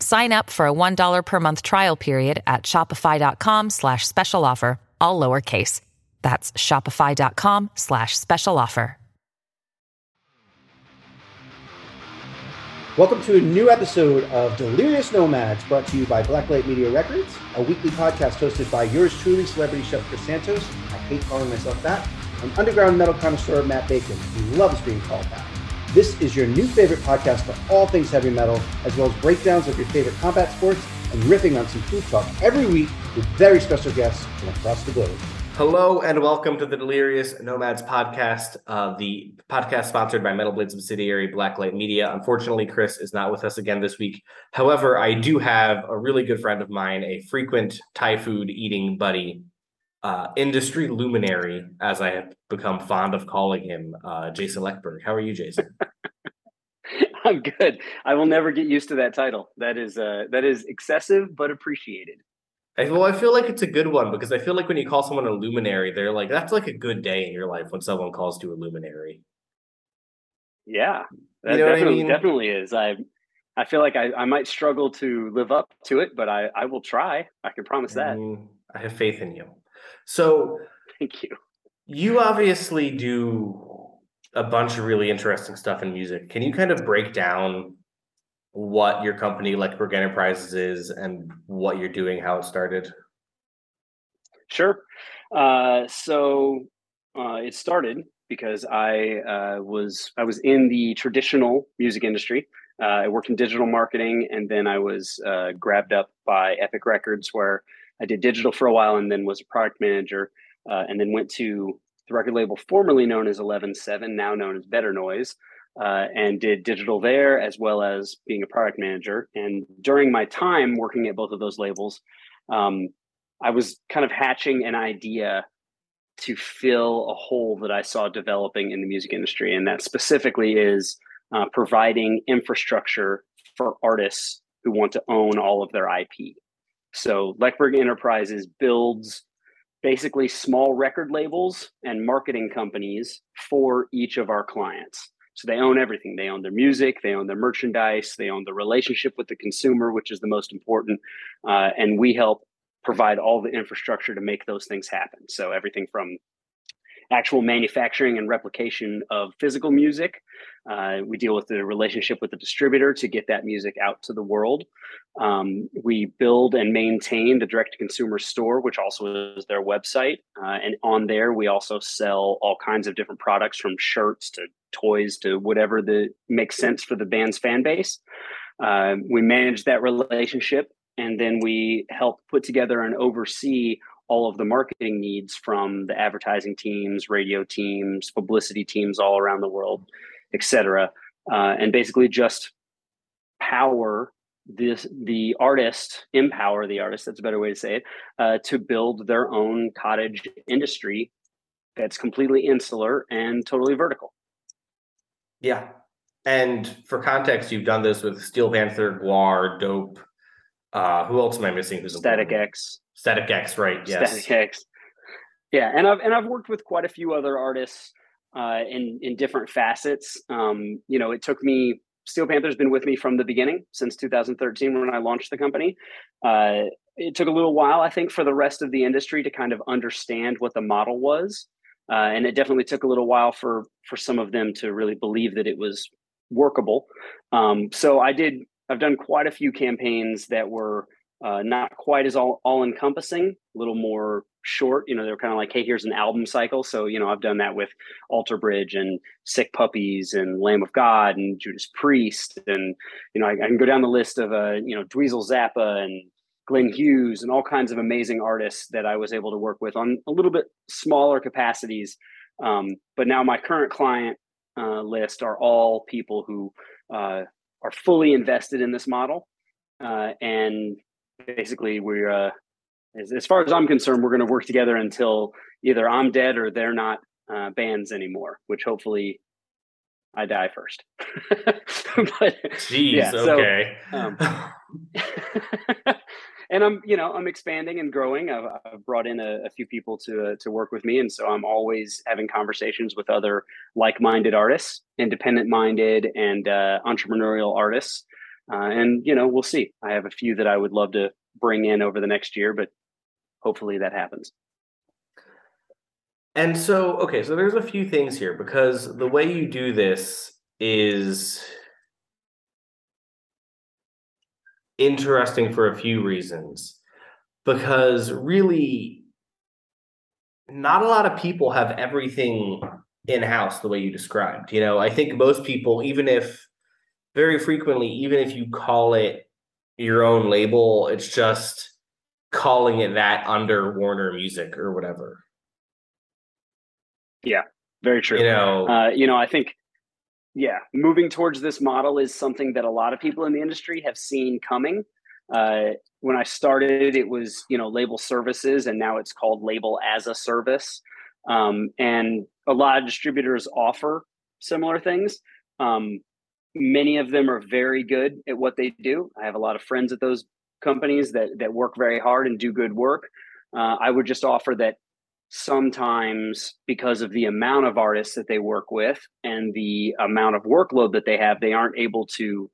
Sign up for a $1 per month trial period at shopify.com slash special offer, all lowercase. That's shopify.com slash special offer. Welcome to a new episode of Delirious Nomads, brought to you by Blacklight Media Records, a weekly podcast hosted by yours truly, celebrity chef Chris Santos. I hate calling myself that. And underground metal connoisseur Matt Bacon, who loves being called that. This is your new favorite podcast for all things heavy metal, as well as breakdowns of your favorite combat sports and riffing on some food talk every week with very special guests from across the globe. Hello and welcome to the Delirious Nomads podcast, uh, the podcast sponsored by Metal Blade subsidiary Blacklight Media. Unfortunately, Chris is not with us again this week. However, I do have a really good friend of mine, a frequent Thai food eating buddy, uh, industry luminary, as I have become fond of calling him, uh, Jason Leckberg. How are you, Jason? I'm good. I will never get used to that title. That is uh, that is excessive but appreciated. I, well, I feel like it's a good one because I feel like when you call someone a luminary, they're like, that's like a good day in your life when someone calls you a luminary. Yeah, that you know definitely, I mean? definitely is. I I feel like I, I might struggle to live up to it, but I, I will try. I can promise that. Mm, I have faith in you. So, thank you. You obviously do a bunch of really interesting stuff in music. Can you kind of break down what your company Leckberg Enterprises is and what you're doing, how it started? Sure. Uh, so uh, it started because I uh, was I was in the traditional music industry. Uh, I worked in digital marketing, and then I was uh, grabbed up by Epic Records, where I did digital for a while, and then was a product manager, uh, and then went to the record label formerly known as Eleven Seven, now known as Better Noise, uh, and did digital there as well as being a product manager. And during my time working at both of those labels, um, I was kind of hatching an idea to fill a hole that I saw developing in the music industry. And that specifically is uh, providing infrastructure for artists who want to own all of their IP. So Leckberg Enterprises builds basically small record labels and marketing companies for each of our clients. So they own everything. They own their music, they own their merchandise, they own the relationship with the consumer, which is the most important. Uh, and we help provide all the infrastructure to make those things happen. So everything from actual manufacturing and replication of physical music. Uh, we deal with the relationship with the distributor to get that music out to the world. Um, we build and maintain the direct to consumer store, which also is their website. Uh, and on there, we also sell all kinds of different products from shirts to toys to whatever that makes sense for the band's fan base. Uh, we manage that relationship and then we help put together and oversee all of the marketing needs from the advertising teams, radio teams, publicity teams all around the world, et cetera, uh, and basically just power this the artist, empower the artist. That's a better way to say it, uh, to build their own cottage industry that's completely insular and totally vertical. Yeah, and for context, you've done this with Steel Panther, GWAR, Dope. Uh, who else am I missing? Who's Static X. Static X, right? Yes. Static X. Yeah, and I've and I've worked with quite a few other artists uh, in in different facets. Um, you know, it took me Steel Panther's been with me from the beginning since 2013 when I launched the company. Uh, it took a little while, I think, for the rest of the industry to kind of understand what the model was, uh, and it definitely took a little while for for some of them to really believe that it was workable. Um, so I did. I've done quite a few campaigns that were uh, not quite as all, all encompassing, a little more short. You know, they're kind of like, hey, here's an album cycle. So, you know, I've done that with Alter Bridge and Sick Puppies and Lamb of God and Judas Priest. And, you know, I, I can go down the list of, uh, you know, Dweezil Zappa and Glenn Hughes and all kinds of amazing artists that I was able to work with on a little bit smaller capacities. Um, but now my current client uh, list are all people who uh, are fully invested in this model. Uh, and basically we're uh, as, as far as i'm concerned we're going to work together until either i'm dead or they're not uh, bands anymore which hopefully i die first. But Jeez, yeah, okay. so, um, and i'm you know i'm expanding and growing. I've, I've brought in a, a, few people to uh, to work with me and so i'm always having conversations with other like-minded artists independent minded and uh, entrepreneurial artists uh, and you know, we'll see. I have a few that I would love to bring in over the next year, but hopefully that happens. And so, okay, so there's a few things here because the way you do this is interesting for a few reasons. Because really, not a lot of people have everything in house the way you described. You know, I think most people, even if very frequently, even if you call it your own label, it's just calling it that under Warner Music or whatever. Yeah, very true. You know, uh, you know, I think, yeah, moving towards this model is something that a lot of people in the industry have seen coming. Uh, when I started, it was you know label services, and now it's called label as a service. Um, and a lot of distributors offer similar things. Um, many of them are very good at what they do. I have a lot of friends at those companies that that work very hard and do good work. Uh, I would just offer that sometimes because of the amount of artists that they work with and the amount of workload that they have, they aren't able to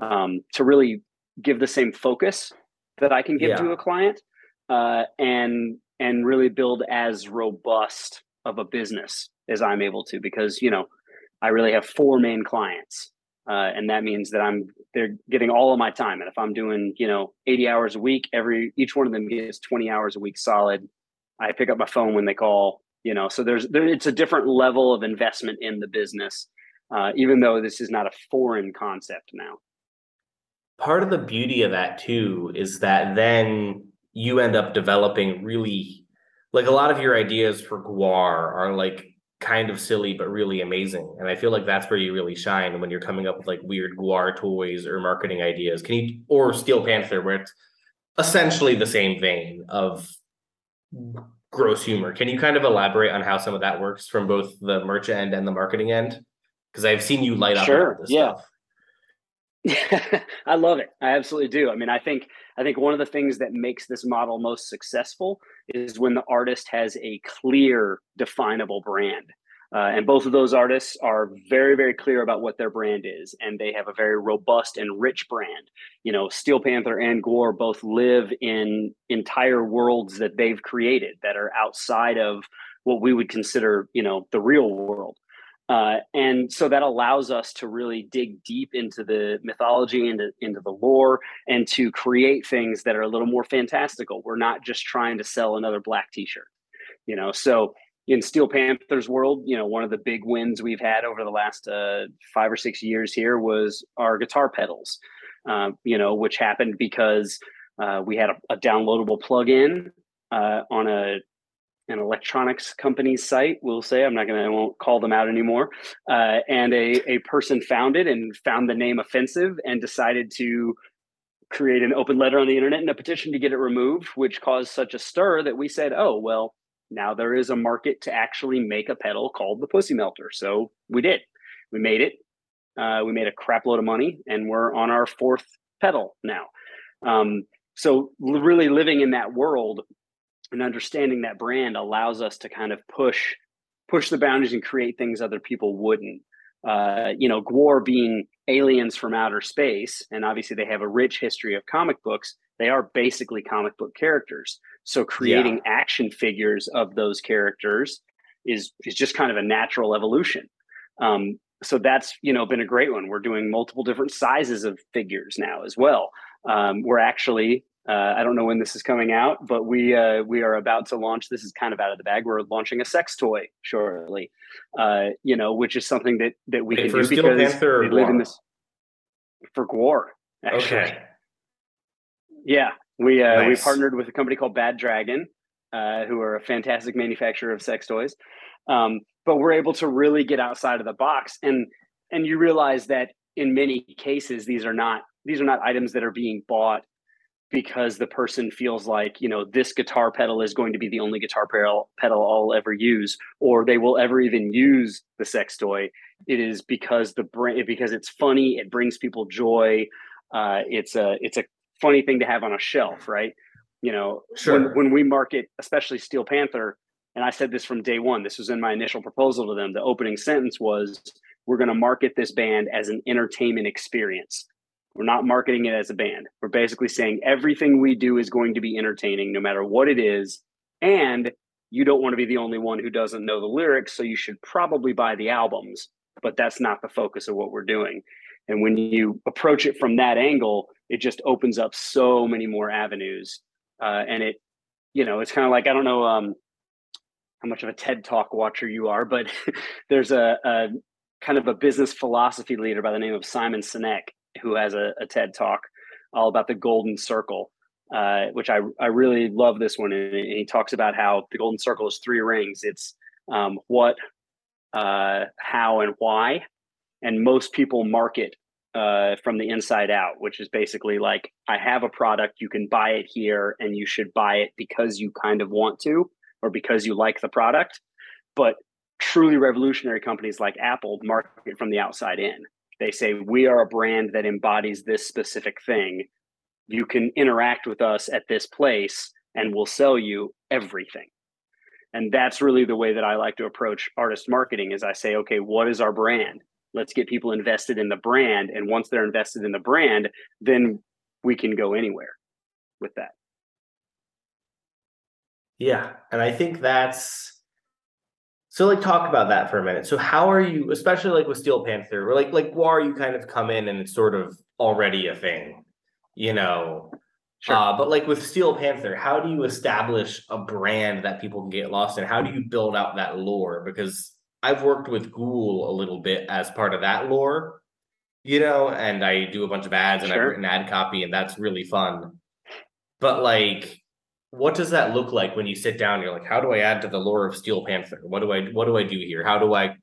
um, to really give the same focus that I can give yeah. to a client uh, and and really build as robust of a business as I'm able to because you know I really have four main clients uh, and that means that I'm they're getting all of my time. And if I'm doing you know 80 hours a week, every each one of them gets 20 hours a week solid. I pick up my phone when they call. You know, so there's there, it's a different level of investment in the business, uh, even though this is not a foreign concept now. Part of the beauty of that too is that then you end up developing really like a lot of your ideas for GWAR are like kind of silly but really amazing. And i feel like that's where you really shine when you're coming up with like weird GWAR toys or marketing ideas. Can you or steel panther where it's essentially the same vein of gross humor. Can you kind of elaborate on how some of that works from both the merch end and the marketing end? Because i've seen you light up sure yeah. stuff. I love it. I absolutely do. I mean, I think I think one of the things that makes this model most successful is when the artist has a clear, definable brand. Uh, and both of those artists are very, very clear about what their brand is, and they have a very robust and rich brand. You know, Steel Panther and GWAR both live in entire worlds that they've created that are outside of what we would consider, you know, the real world. Uh, and so that allows us to really dig deep into the mythology into, into the lore and to create things that are a little more fantastical. We're not just trying to sell another black t-shirt, you know. So in Steel Panther's world, you know, one of the big wins we've had over the last uh, five or six years here was our guitar pedals, uh, you know, which happened because uh, we had a, a downloadable plugin uh, on a an electronics company's site. We'll say I'm not going to, I won't call them out anymore. Uh, and a a person found it and found the name offensive and decided to create an open letter on the internet and a petition to get it removed, which caused such a stir that we said, oh well, now there is a market to actually make a pedal called the Pussy Melter. So we did. We made it. Uh, we made a crap load of money, and we're on our fourth pedal now. Um, so really living in that world and understanding that brand allows us to kind of push push the boundaries and create things other people wouldn't. Uh, you know, GWAR being aliens from outer space, and obviously they have a rich history of comic books. They are basically comic book characters. So creating yeah. action figures of those characters is is just kind of a natural evolution. Um, so that's you know been a great one. We're doing multiple different sizes of figures now as well. Um, we're actually Uh, I don't know when this is coming out, but we uh, we are about to launch. This is kind of out of the bag. We're launching a sex toy shortly, uh, you know, which is something that that we Wait, can do because we live in this for GWAR. Actually, Okay. yeah, we uh, we partnered with a company called Bad Dragon, uh, who are a fantastic manufacturer of sex toys. Um, but we're able to really get outside of the box, and and you realize that in many cases these are not these are not items that are being bought because the person feels like you know this guitar pedal is going to be the only guitar pedal pedal I'll ever use, or they will ever even use the sex toy. It is because the brand because it's funny, it brings people joy. Uh, it's a it's a funny thing to have on a shelf, right? You know, Sure. when, when we market, especially Steel Panther, and I said this from day one, this was in my initial proposal to them. The opening sentence was, We're going to market this band as an entertainment experience. We're not marketing it as a band. We're basically saying everything we do is going to be entertaining no matter what it is. And you don't want to be the only one who doesn't know the lyrics. So you should probably buy the albums, but that's not the focus of what we're doing. And when you approach it from that angle, it just opens up so many more avenues. Uh, and it, you know, it's kind of like, I don't know um, how much of a TED Talk watcher you are, but there's a, a kind of a business philosophy leader by the name of Simon Sinek who has a, a TED Talk all about the golden circle, uh, which I, I really love this one. And he talks about how the golden circle is three rings. It's um, what, uh, how, and why. And most people market uh, from the inside out, which is basically like, I have a product, you can buy it here, and you should buy it because you kind of want to or because you like the product. But truly revolutionary companies like Apple market from the outside in. They say, we are a brand that embodies this specific thing. You can interact with us at this place and we'll sell you everything. And that's really the way that I like to approach artist marketing is I say, okay, what is our brand? Let's get people invested in the brand. And once they're invested in the brand, then we can go anywhere with that. Yeah, and I think that's so. Like, talk about that for a minute. So, how are you, especially like with Steel Panther, or like like GWAR, you kind of come in and it's sort of already a thing, you know. Sure. Uh, but like with Steel Panther, how do you establish a brand that people can get lost in? How do you build out that lore? Because I've worked with Ghoul a little bit as part of that lore, you know, and I do a bunch of ads and I've Sure. written ad copy, and that's really fun. But like, what does that look like when you sit down? You're like, how do I add to the lore of Steel Panther? What do I what do I do here? How do I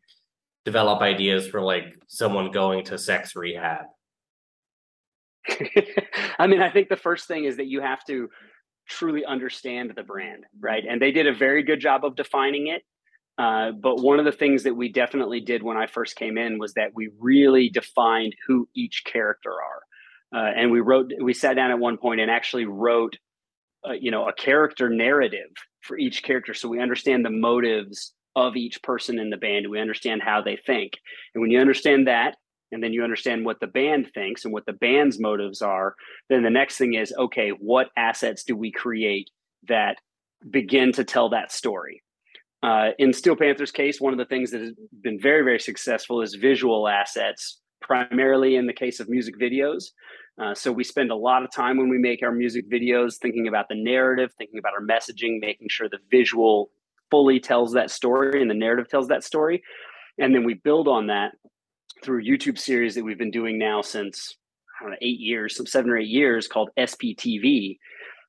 develop ideas for like someone going to sex rehab? I mean, I think the first thing is that you have to truly understand the brand, right? And they did a very good job of defining it. Uh, but one of the things that we definitely did when I first came in was that we really defined who each character are. Uh, and we wrote, we sat down at one point and actually wrote, uh, you know, a character narrative for each character, so we understand the motives of each person in the band. We understand how they think, and when you understand that, and then you understand what the band thinks and what the band's motives are, then the next thing is okay, what assets do we create that begin to tell that story? Uh, in Steel Panther's case, one of the things that has been very, very successful is visual assets, primarily in the case of music videos. Uh, so we spend a lot of time when we make our music videos thinking about the narrative, thinking about our messaging, making sure the visual fully tells that story and the narrative tells that story. And then we build on that through YouTube series that we've been doing now since I don't know eight years, some seven or eight years, called SPTV,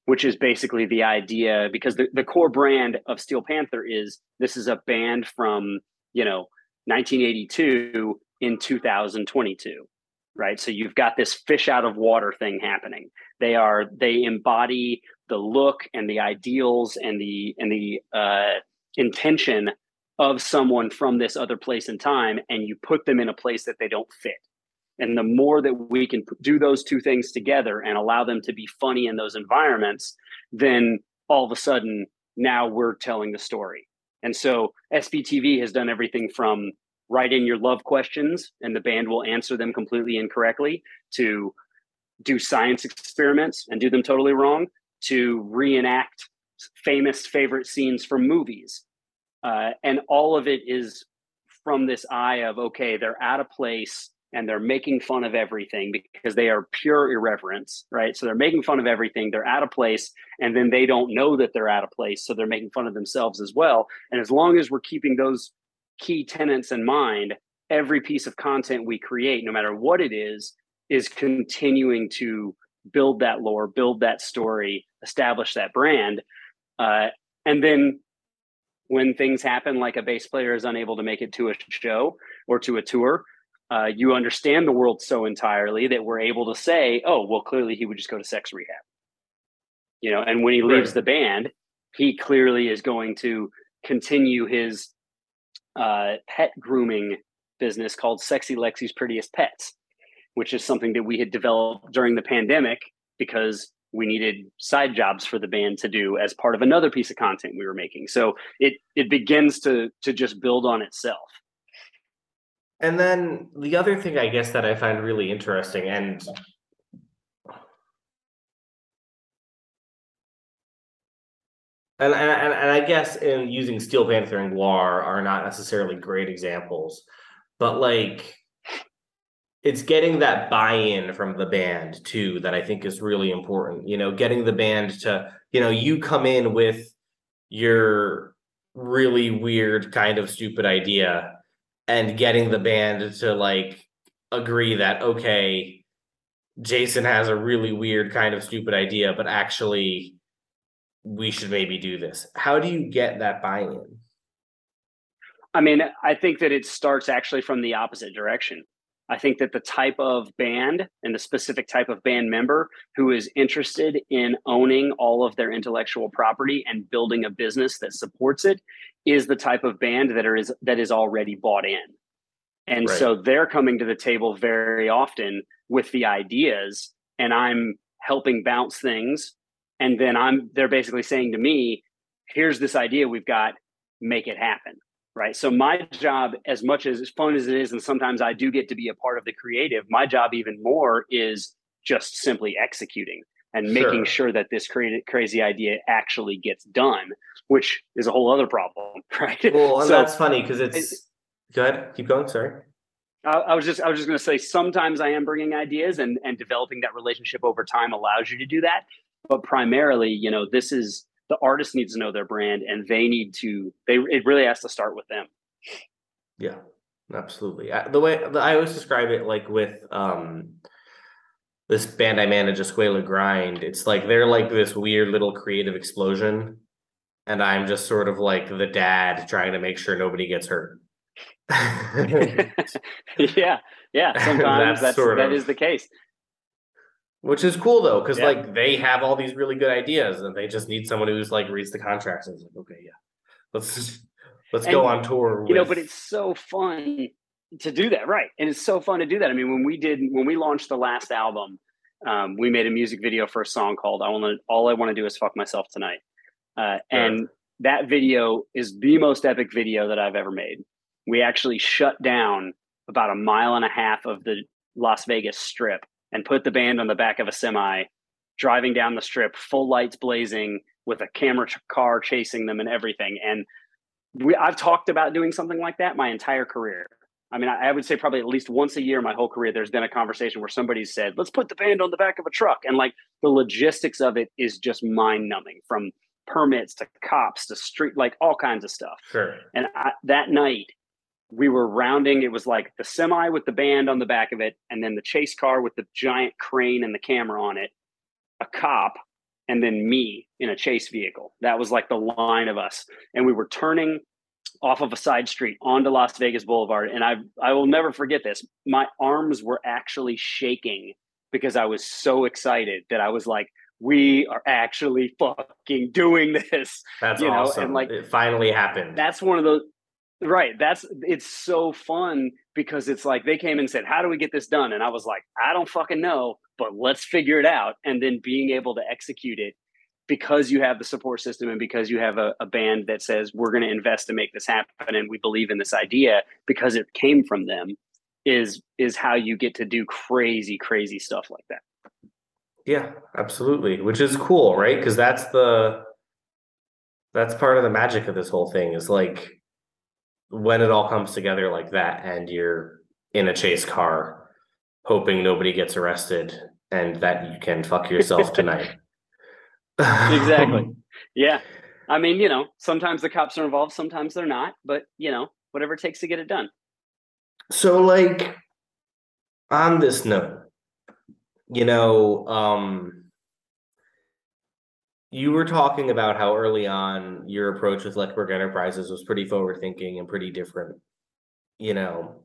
which is basically the idea because the, the core brand of Steel Panther is this is a band from you know 1982 in 2022 right? So you've got this fish out of water thing happening. They are they embody the look and the ideals and the and the uh, intention of someone from this other place and time and you put them in a place that they don't fit. And the more that we can do those two things together and allow them to be funny in those environments then all of a sudden now we're telling the story. And so SPTV has done everything from write in your love questions and the band will answer them completely incorrectly to do science experiments and do them totally wrong to reenact famous favorite scenes from movies uh, and all of it is from this eye of okay they're at a place and they're making fun of everything because they are pure irreverence, right? So they're making fun of everything. They're out of place, and then they don't know that they're out of place. So they're making fun of themselves as well. And as long as we're keeping those key tenets in mind, every piece of content we create, no matter what it is, is continuing to build that lore, build that story, establish that brand. Uh, and then when things happen, like a bass player is unable to make it to a show or to a tour, uh, you understand the world so entirely that we're able to say, oh, well, clearly he would just go to sex rehab. You know, and when he leaves right. the band, he clearly is going to continue his uh, pet grooming business called Sexy Lexi's Prettiest Pets, which is something that we had developed during the pandemic because we needed side jobs for the band to do as part of another piece of content we were making. So it it begins to to just build on itself. And then the other thing I guess that I find really interesting and and, and, and I guess in using Steel Panther and GWAR are not necessarily great examples, but like it's getting that buy-in from the band too that I think is really important. You know, getting the band to, you know, you come in with your really weird kind of stupid idea and getting the band to like agree that okay, Jason has a really weird kind of stupid idea, but actually we should maybe do this. How do you get that buy-in? I mean, I think that it starts actually from the opposite direction. I think that the type of band and the specific type of band member who is interested in owning all of their intellectual property and building a business that supports it is the type of band that is that is already bought in. And right. so they're coming to the table very often with the ideas and I'm helping bounce things and then I'm they're basically saying to me, here's this idea we've got, make it happen right? So my job as much as as fun as it is and sometimes i do get to be a part of the creative my job even more is just simply executing and making sure. that this crazy, crazy idea actually gets done which is a whole other problem right? Well so, that's funny because it's, it's go ahead. Keep going. Sorry. I, I was just I was just going to say sometimes I am bringing ideas and and developing that relationship over time allows you to do that but primarily you know this is the artist needs to know their brand and they need to they it really has to start with them. Yeah absolutely. I, the way i always describe it like with um this band i manage escuela grind it's like they're like this weird little creative explosion and i'm just sort of like the dad trying to make sure nobody gets hurt. Yeah yeah sometimes that's, that's sort of, that is the case which is cool though, because yeah. like they have all these really good ideas, and they just need someone who's like reads the contracts and is like, okay, yeah, let's just, let's and, go on tour. With... You know, but it's so fun to do that, right? And it's so fun to do that. I mean, when we did when we launched the last album, um, we made a music video for a song called "I Want to." All I want to do is fuck myself tonight, uh, and that video is the most epic video that I've ever made. We actually shut down about a mile and a half of the Las Vegas Strip and put the band on the back of a semi, driving down the strip, full lights blazing, with a camera car chasing them and everything. And we, I've talked about doing something like that my entire career. I mean, I, I would say probably at least once a year my whole career, there's been a conversation where somebody said, let's put the band on the back of a truck. And like the logistics of it is just mind numbing from permits to cops to street, like all kinds of stuff. Sure. And I, that night, we were rounding it was like the semi with the band on the back of it and then the chase car with the giant crane and the camera on it a cop and then me in a chase vehicle that was like the line of us and we were turning off of a side street onto Las Vegas Boulevard and I I will never forget this my arms were actually shaking because I was so excited that I was like we are actually fucking doing this. That's you know? awesome. And like it finally happened. That's one of those Right. That's it's so fun because it's like they came and said, How do we get this done? And I was like, I don't fucking know, but let's figure it out. And then being able to execute it because you have the support system and because you have a, a band that says, We're going to invest to make this happen and we believe in this idea because it came from them is is how you get to do crazy, crazy stuff like that. Yeah, absolutely. Which is cool, right? Because that's the that's part of the magic of this whole thing is like when it all comes together like that and you're in a chase car hoping nobody gets arrested and that you can fuck yourself tonight. exactly. Yeah. I mean, you know, sometimes the cops are involved, sometimes they're not, but you know, whatever it takes to get it done. So like on this note, you know, um you were talking about how early on your approach with Leckberg Enterprises was pretty forward thinking and pretty different. You know,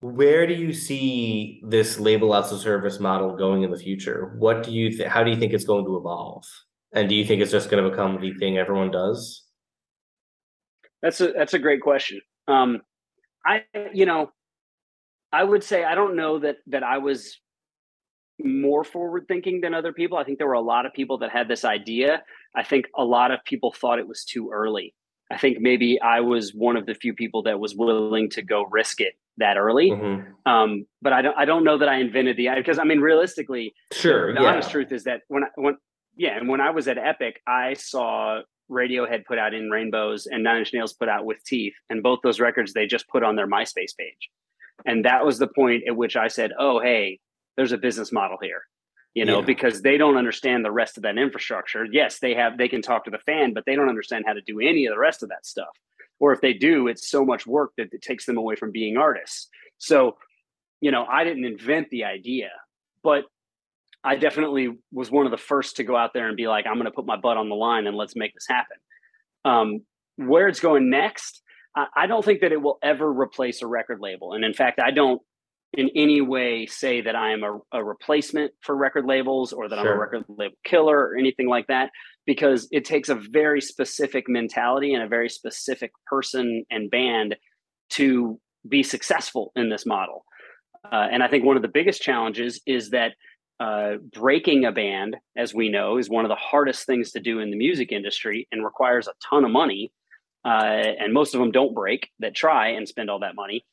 where do you see this label as a service model going in the future? What do you th- how do you think it's going to evolve? And do you think it's just going to become the thing everyone does? That's a that's a great question. Um, I you know, I would say I don't know that that I was more forward thinking than other people. I think there were a lot of people that had this idea. I think a lot of people thought it was too early. I think maybe I was one of the few people that was willing to go risk it that early. Mm-hmm. Um, but I don't I don't know that I invented the because I mean realistically, sure. The, yeah. honest truth is that when I, when yeah, and when I was at Epic, I saw Radiohead put out in Rainbows and Nine Inch Nails put out with Teeth, and both those records they just put on their MySpace page, and that was the point at which I said, "Oh, hey, there's a business model here." You know, yeah. because they don't understand the rest of that infrastructure. Yes, they have they can talk to the fan, but they don't understand how to do any of the rest of that stuff. Or if they do, it's so much work that it takes them away from being artists. So, you know, I didn't invent the idea, but I definitely was one of the first to go out there and be like, I'm going to put my butt on the line and let's make this happen. Um, where it's going next, I, I don't think that it will ever replace a record label. And in fact, I don't in any way say that I am a, a replacement for record labels or that sure. I'm a record label killer or anything like that, because it takes a very specific mentality and a very specific person and band to be successful in this model. Uh, and I think one of the biggest challenges is that uh, breaking a band, as we know, is one of the hardest things to do in the music industry and requires a ton of money. Uh, and most of them don't break that try and spend all that money.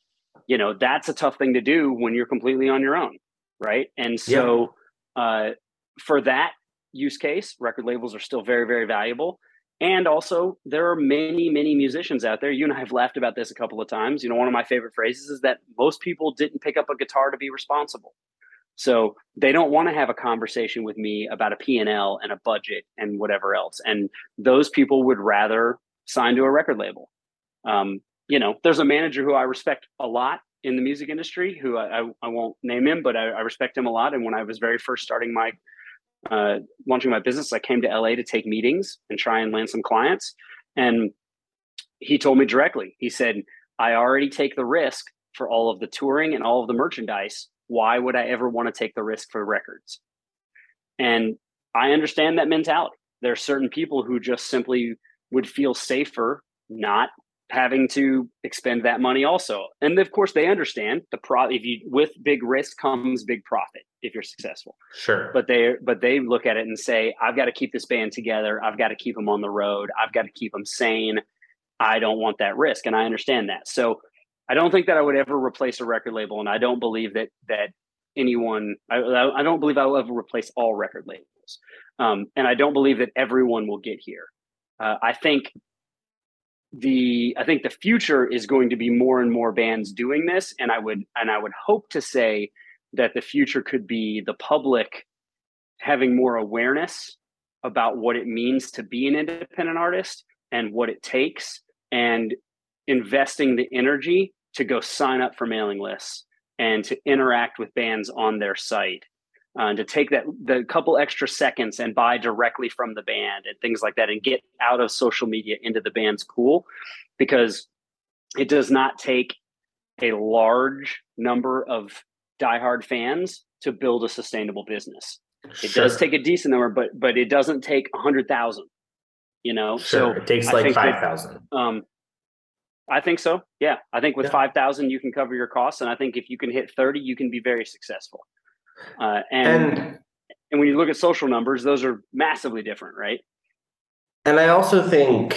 You know, that's a tough thing to do when you're completely on your own. Right. And so yeah. uh, for that use case, record labels are still very, very valuable. And also, there are many, many musicians out there. You and I have laughed about this a couple of times. You know, one of my favorite phrases is that most people didn't pick up a guitar to be responsible. So they don't want to have a conversation with me about a P&L and a budget and whatever else. And those people would rather sign to a record label. Um, you know, there's a manager who I respect a lot in the music industry who I, I, I won't name him, but I, I, respect him a lot. And when I was very first starting my uh, launching my business, I came to LA to take meetings and try and land some clients. And he told me directly, he said, I already take the risk for all of the touring and all of the merchandise why would I ever want to take the risk for records? And I understand that mentality. There are certain people who just simply would feel safer not having to expend that money also. And of course they understand the pro if you with big risk comes big profit if you're successful. Sure. But they but they look at it and say I've got to keep this band together. I've got to keep them on the road. I've got to keep them sane. I don't want that risk and I understand that. So I don't think that I would ever replace a record label, and I don't believe that that anyone. I, I don't believe I will ever replace all record labels, um, and I don't believe that everyone will get here. Uh, I think the I think the future is going to be more and more bands doing this, and I would and I would hope to say that the future could be the public having more awareness about what it means to be an independent artist and what it takes and investing the energy to go sign up for mailing lists and to interact with bands on their site uh, to take that the couple extra seconds and buy directly from the band and things like that and get out of social media into the band's pool because it does not take a large number of diehard fans to build a sustainable business. It sure. does take a decent number, but but it doesn't take a hundred thousand. You know, sure. so it takes like five thousand. Um, I think so. Yeah, I think with yeah. five thousand you can cover your costs, and I think if you can hit thirty, you can be very successful. Uh, and, and and when you look at social numbers, those are massively different, right? And I also think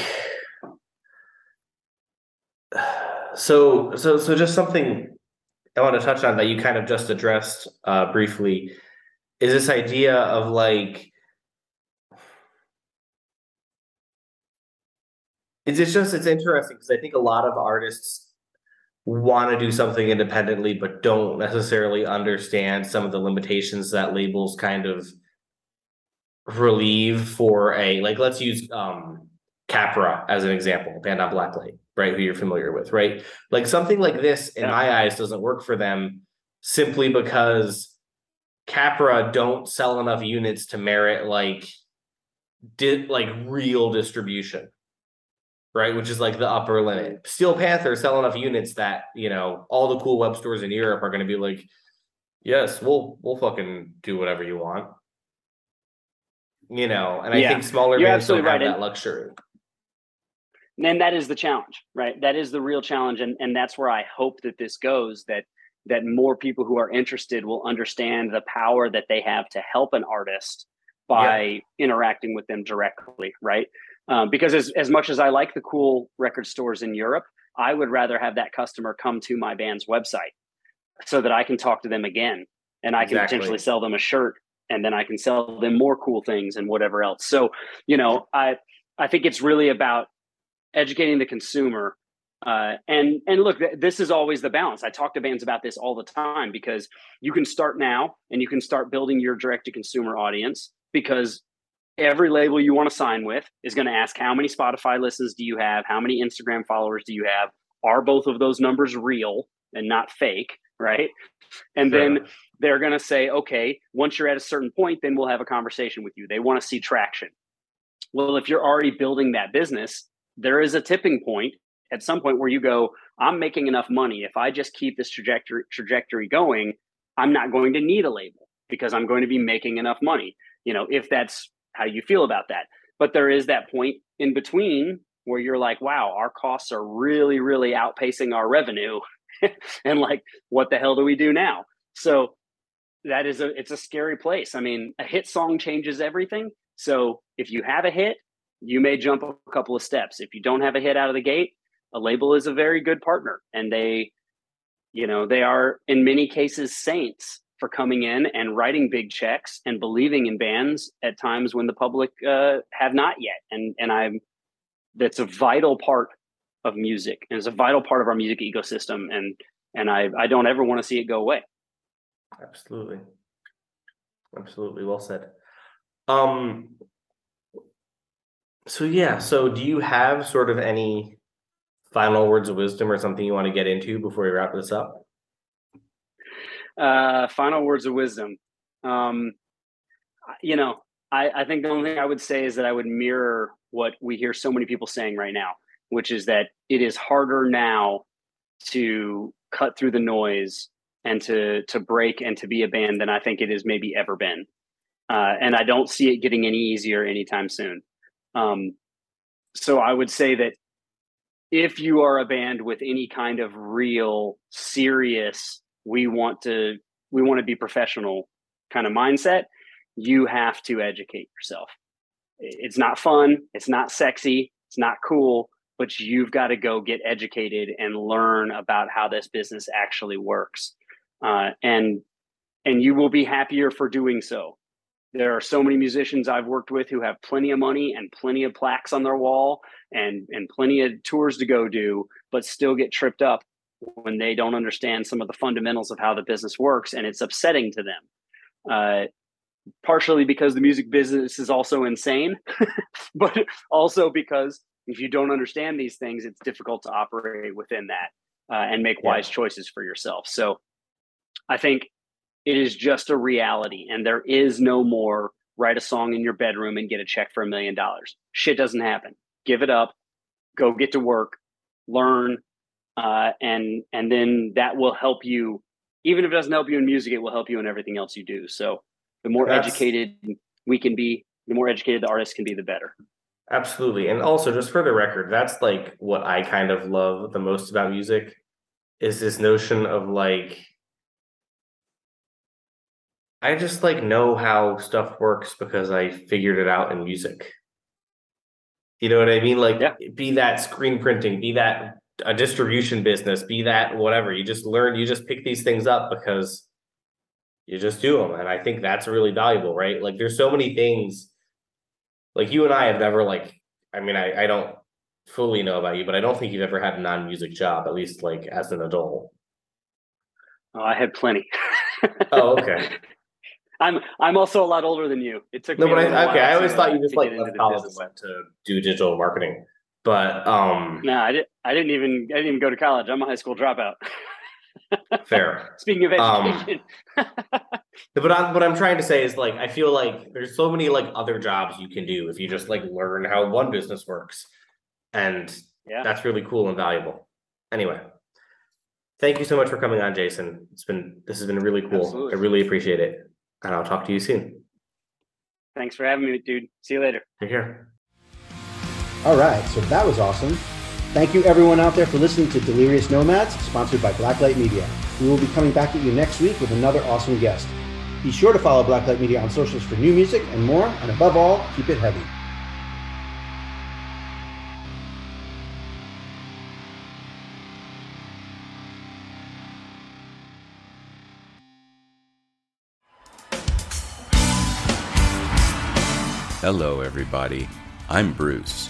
so. So so just something I want to touch on that you kind of just addressed uh, briefly is this idea of like it's, it's just it's interesting because I think a lot of artists want to do something independently but don't necessarily understand some of the limitations that labels kind of relieve for a like let's use um capra as an example band on blacklight right who you're familiar with right like something like this in Yeah. my eyes doesn't work for them simply because capra don't sell enough units to merit like did like real distribution right? Which is like the upper limit. Steel panther sell enough units that you know all the cool web stores in europe are going to be like yes we'll we'll fucking do whatever you want. You know and i Yeah. think smaller You're bands don't absolutely have right, that luxury. And that is the challenge right? That is the real challenge and and that's where i hope that this goes that that more people who are interested will understand the power that they have to help an artist by interacting with them directly right um, because as, as much as i like the cool record stores in europe i would rather have that customer come to my band's website so that i can talk to them again and i can Exactly. potentially sell them a shirt and then i can sell them more cool things and whatever else so you know i i think it's really about educating the consumer uh, and and look th- this is always the balance i talk to bands about this all the time because you can start now and you can start building your direct to consumer audience because every label you want to sign with is going to ask how many spotify listens do you have? How many instagram followers do you have? Are both of those numbers real and not fake right? And then they're going to say okay once you're at a certain point then we'll have a conversation with you. They want to see traction. Well if you're already building that business there is a tipping point at some point where you go i'm making enough money. If i just keep this trajectory trajectory going i'm not going to need a label because i'm going to be making enough money. You know if that's how you feel about that. But there is that point in between where you're like wow our costs are really really outpacing our revenue. And like what the hell do we do now? So that is a it's a scary place. I mean a hit song changes everything. So if you have a hit you may jump a couple of steps. If you don't have a hit out of the gate a label is a very good partner and they you know they are in many cases saints for coming in and writing big checks and believing in bands at times when the public uh, have not yet. And and i'm that's a vital part of music. And it's a vital part of our music ecosystem. And and i i don't ever want to see it go away. Absolutely. Absolutely. Well said. Um so yeah. So do you have sort of any final words of wisdom or something you want to get into before we wrap this up uh final words of wisdom. Um you know i i think the only thing i would say is that i would mirror what we hear so many people saying right now which is that it is harder now to cut through the noise and to to break and to be a band than i think it has maybe ever been. Uh, and i don't see it getting any easier anytime soon. Um so i would say that if you are a band with any kind of real serious we want to we want to be professional kind of mindset you have to educate yourself. It's not fun it's not sexy it's not cool but you've got to go get educated and learn about how this business actually works. Uh, and and you will be happier for doing so. There are so many musicians i've worked with who have plenty of money and plenty of plaques on their wall and and plenty of tours to go do but still get tripped up when they don't understand some of the fundamentals of how the business works and it's upsetting to them. Uh, partially because the music business is also insane but also because if you don't understand these things it's difficult to operate within that uh, and make wise choices for yourself. So i think it is just a reality and there is no more write a song in your bedroom and get a check for a million dollars. Shit doesn't happen. Give it up. Go get to work. Learn uh, and and then that will help you even if it doesn't help you in music it will help you in everything else you do so the more That's- educated we can be the more educated the artist can be the better Absolutely. And also just for the record, that's like what I kind of love the most about music is this notion of like I just like know how stuff works because I figured it out in music. You know what I mean? Like Yeah. be that screen printing, be that a distribution business, be that whatever. You just learn, you just pick these things up because you just do them. And I think that's really valuable, right? Like there's so many things like you and I have never like I mean I I don't fully know about you, but I don't think you've ever had a non-music job, at least like as an adult. Oh, I had plenty. oh, okay. I'm I'm also a lot older than you. It took no, me but I, okay. I always to, thought you just like left college and went to do digital marketing, but um, no, I didn't. I didn't even I didn't even go to college. I'm a high school dropout. fair. Speaking of um, education, um, but I'm, what I'm trying to say is like I feel like there's so many like other jobs you can do if you just like learn how one business works, and yeah. that's really cool and valuable. Anyway, thank you so much for coming on, Jason. It's been this has been really cool. Absolutely. I really appreciate it and I'll talk to you soon. Thanks for having me, dude. See you later. Take care. All right, so that was awesome. Thank you, everyone out there, for listening to Delirious Nomads, sponsored by Blacklight Media. We will be coming back at you next week with another awesome guest. Be sure to follow Blacklight Media on socials for new music and more, and above all, keep it heavy. Hello, everybody. I'm Bruce.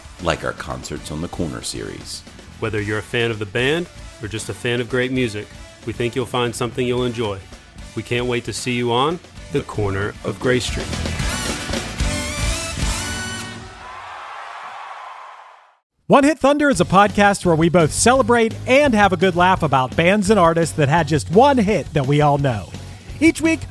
like our Concerts on the Corner series. Whether you're a fan of the band or just a fan of great music, we think you'll find something you'll enjoy. We can't wait to see you on The Corner of Gray Street. One Hit Thunder is a podcast where we both celebrate and have a good laugh about bands and artists that had just one hit that we all know. Each week,